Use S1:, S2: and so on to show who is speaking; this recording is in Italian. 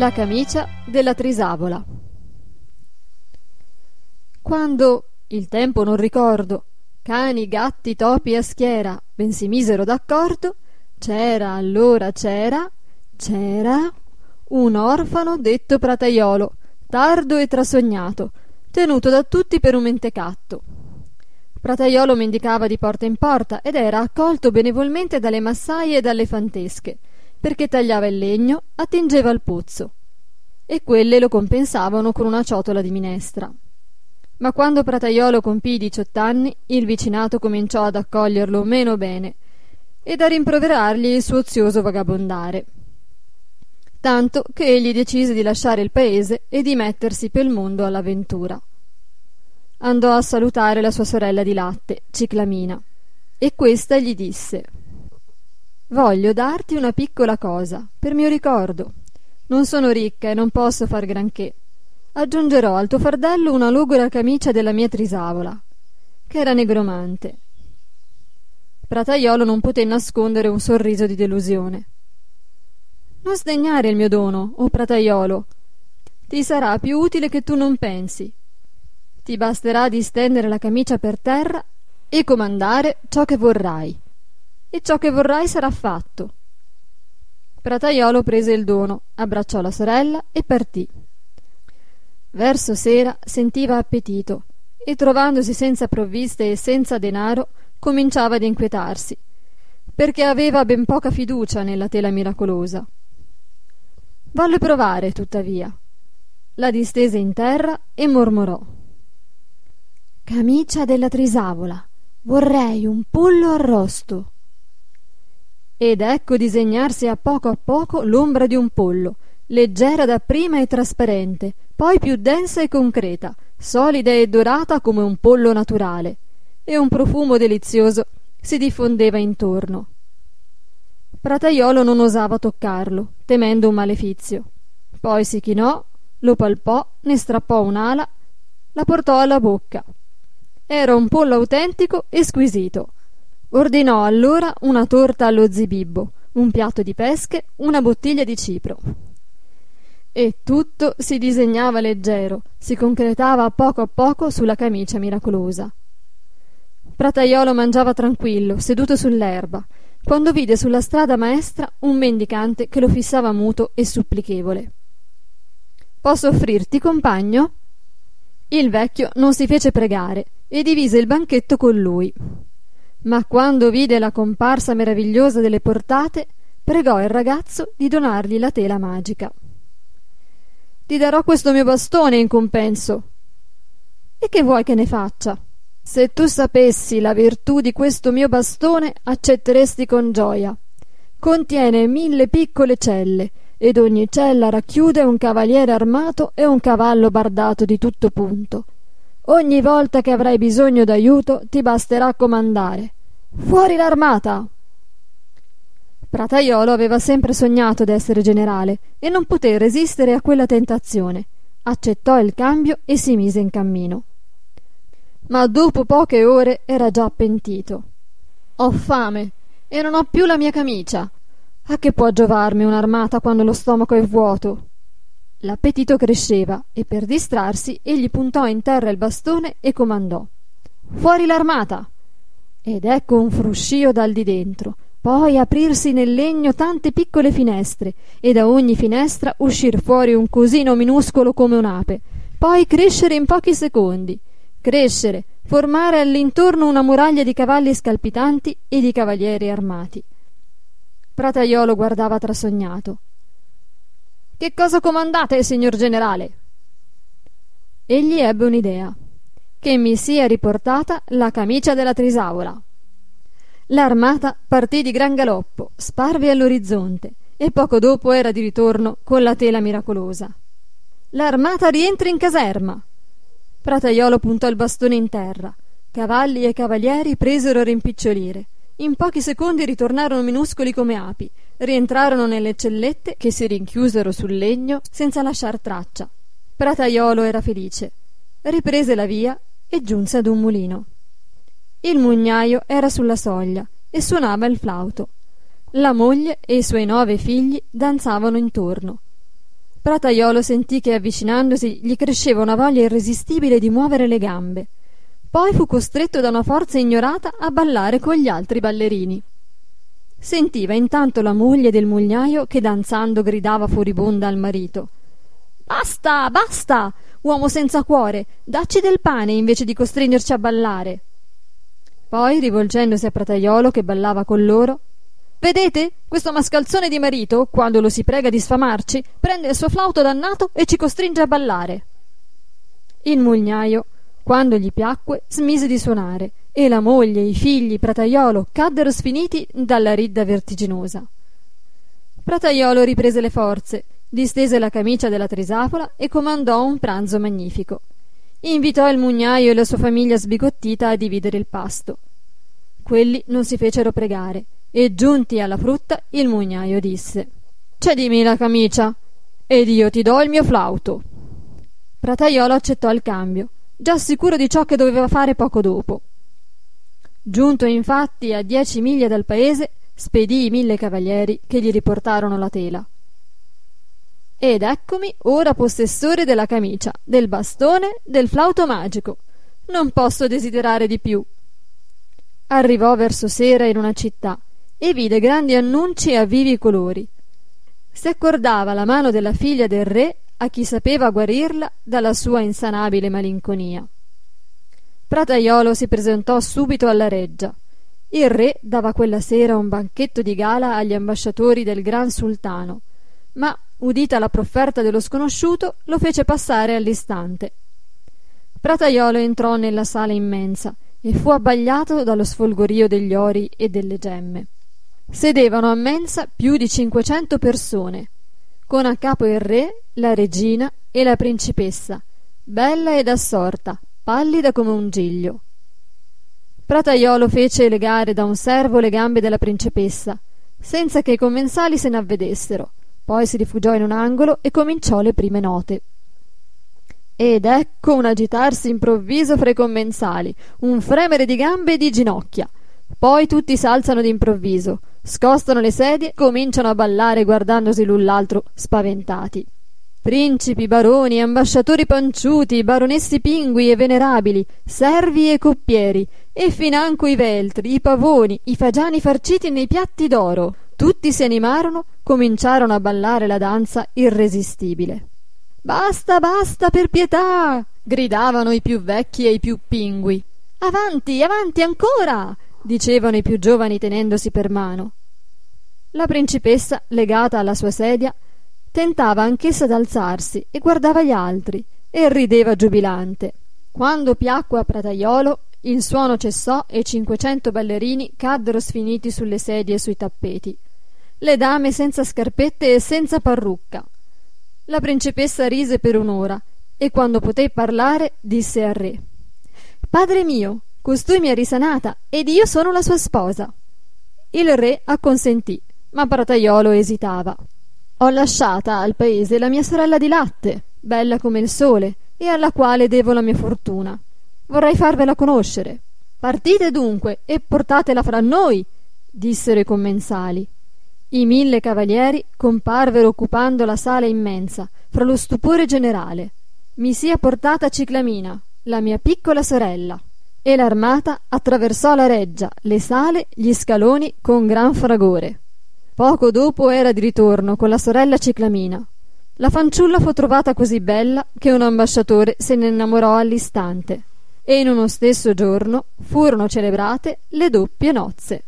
S1: La camicia della trisavola. Quando, il tempo non ricordo, cani, gatti, topi a schiera ben si misero d'accordo, c'era allora c'era, c'era un orfano detto prataiolo, tardo e trasognato, tenuto da tutti per un mentecatto. Prataiolo mendicava di porta in porta ed era accolto benevolmente dalle massaie e dalle fantesche, perché tagliava il legno, attingeva il pozzo, e quelle lo compensavano con una ciotola di minestra. Ma quando Prataiolo compì diciott'anni, il vicinato cominciò ad accoglierlo meno bene ed a rimproverargli il suo ozioso vagabondare. Tanto che egli decise di lasciare il paese e di mettersi pel mondo all'avventura. Andò a salutare la sua sorella di latte, Ciclamina, e questa gli disse Voglio darti una piccola cosa, per mio ricordo. Non sono ricca e non posso far granché. Aggiungerò al tuo fardello una logora camicia della mia trisavola, che era negromante. Prataiolo non poté nascondere un sorriso di delusione. Non sdegnare il mio dono, o oh prataiolo. Ti sarà più utile che tu non pensi. Ti basterà di stendere la camicia per terra e comandare ciò che vorrai. E ciò che vorrai sarà fatto. Prataiolo prese il dono, abbracciò la sorella e partì. Verso sera sentiva appetito e trovandosi senza provviste e senza denaro cominciava ad inquietarsi, perché aveva ben poca fiducia nella tela miracolosa. Volle provare, tuttavia. La distese in terra e mormorò. Camicia della trisavola, vorrei un pollo arrosto. Ed ecco disegnarsi a poco a poco l'ombra di un pollo, leggera dapprima e trasparente, poi più densa e concreta, solida e dorata come un pollo naturale, e un profumo delizioso si diffondeva intorno. Prataiolo non osava toccarlo, temendo un malefizio. Poi si chinò, lo palpò, ne strappò un'ala, la portò alla bocca. Era un pollo autentico e squisito. Ordinò allora una torta allo zibibbo, un piatto di pesche, una bottiglia di cipro. E tutto si disegnava leggero, si concretava a poco a poco sulla camicia miracolosa. Prataiolo mangiava tranquillo, seduto sull'erba, quando vide sulla strada maestra un mendicante che lo fissava muto e supplichevole. Posso offrirti, compagno? Il vecchio non si fece pregare e divise il banchetto con lui. Ma quando vide la comparsa meravigliosa delle portate, pregò il ragazzo di donargli la tela magica. Ti darò questo mio bastone in compenso. E che vuoi che ne faccia? Se tu sapessi la virtù di questo mio bastone, accetteresti con gioia. Contiene mille piccole celle, ed ogni cella racchiude un cavaliere armato e un cavallo bardato di tutto punto. Ogni volta che avrai bisogno d'aiuto ti basterà comandare. Fuori l'armata! Prataiolo aveva sempre sognato d'essere generale e non poté resistere a quella tentazione. Accettò il cambio e si mise in cammino. Ma dopo poche ore era già pentito. Ho fame e non ho più la mia camicia. A che può giovarmi un'armata quando lo stomaco è vuoto? L'appetito cresceva e per distrarsi egli puntò in terra il bastone e comandò: Fuori l'armata! Ed ecco un fruscio dal di dentro poi aprirsi nel legno tante piccole finestre e da ogni finestra uscir fuori un cosino minuscolo come un'ape, poi crescere in pochi secondi, crescere, formare all'intorno una muraglia di cavalli scalpitanti e di cavalieri armati. Prataiolo guardava trasognato. Che cosa comandate, signor generale? Egli ebbe un'idea. Che mi sia riportata la camicia della trisavola. L'armata partì di gran galoppo, sparve all'orizzonte, e poco dopo era di ritorno con la tela miracolosa. L'armata rientra in caserma. Prataiolo puntò il bastone in terra. Cavalli e cavalieri presero a rimpicciolire. In pochi secondi ritornarono minuscoli come api, rientrarono nelle cellette che si rinchiusero sul legno senza lasciar traccia. Prataiolo era felice. Riprese la via e giunse ad un mulino. Il mugnaio era sulla soglia e suonava il flauto. La moglie e i suoi nove figli danzavano intorno. Prataiolo sentì che avvicinandosi gli cresceva una voglia irresistibile di muovere le gambe. Poi fu costretto da una forza ignorata a ballare con gli altri ballerini. Sentiva intanto la moglie del mugnaio che danzando gridava furibonda al marito. Basta, basta, uomo senza cuore, dacci del pane invece di costringerci a ballare. Poi, rivolgendosi a Prataiolo che ballava con loro, Vedete? Questo mascalzone di marito, quando lo si prega di sfamarci, prende il suo flauto dannato e ci costringe a ballare. Il mugnaio, quando gli piacque, smise di suonare e la moglie, i figli, Prataiolo caddero sfiniti dalla ridda vertiginosa. Prataiolo riprese le forze, distese la camicia della trisapola e comandò un pranzo magnifico. Invitò il mugnaio e la sua famiglia sbigottita a dividere il pasto. Quelli non si fecero pregare e giunti alla frutta il mugnaio disse Cedimi la camicia ed io ti do il mio flauto. Prataiolo accettò il cambio, già sicuro di ciò che doveva fare poco dopo. Giunto infatti a dieci miglia dal paese, spedì i mille cavalieri che gli riportarono la tela. Ed eccomi ora possessore della camicia, del bastone, del flauto magico. Non posso desiderare di più. Arrivò verso sera in una città e vide grandi annunci a vivi colori. Si accordava la mano della figlia del re a chi sapeva guarirla dalla sua insanabile malinconia. Prataiolo si presentò subito alla reggia. Il re dava quella sera un banchetto di gala agli ambasciatori del gran sultano, ma, udita la profferta dello sconosciuto, lo fece passare all'istante. Prataiolo entrò nella sala immensa e fu abbagliato dallo sfolgorio degli ori e delle gemme. Sedevano a mensa più di cinquecento persone, con a capo il re, la regina e la principessa, bella ed assorta, pallida come un giglio. Prataiolo fece legare da un servo le gambe della principessa, senza che i commensali se n'avvedessero. Poi si rifugiò in un angolo e cominciò le prime note. Ed ecco un agitarsi improvviso fra i commensali, un fremere di gambe e di ginocchia. Poi tutti s'alzano d'improvviso, scostano le sedie, cominciano a ballare guardandosi l'un l'altro spaventati. Principi, baroni, ambasciatori panciuti, baronessi pingui e venerabili, servi e coppieri, e financo i veltri, i pavoni, i fagiani farciti nei piatti d'oro. Tutti si animarono, cominciarono a ballare la danza irresistibile. Basta, basta, per pietà! gridavano i più vecchi e i più pingui. Avanti, avanti ancora! Dicevano i più giovani tenendosi per mano. La principessa, legata alla sua sedia, tentava anch'essa d'alzarsi e guardava gli altri e rideva giubilante. Quando piacque a Prataiolo, il suono cessò e cinquecento ballerini caddero sfiniti sulle sedie e sui tappeti. Le dame senza scarpette e senza parrucca. La principessa rise per un'ora e quando poté parlare disse al re Padre mio, Costui mi ha risanata ed io sono la sua sposa. Il re acconsentì, ma Prataiolo esitava. Ho lasciata al paese la mia sorella di latte, bella come il sole, e alla quale devo la mia fortuna. Vorrei farvela conoscere. Partite dunque e portatela fra noi, dissero i commensali. I mille cavalieri comparvero occupando la sala immensa, fra lo stupore generale. Mi sia portata Ciclamina, la mia piccola sorella e l'armata attraversò la reggia, le sale, gli scaloni con gran fragore. Poco dopo era di ritorno con la sorella Ciclamina. La fanciulla fu trovata così bella che un ambasciatore se ne innamorò all'istante e in uno stesso giorno furono celebrate le doppie nozze.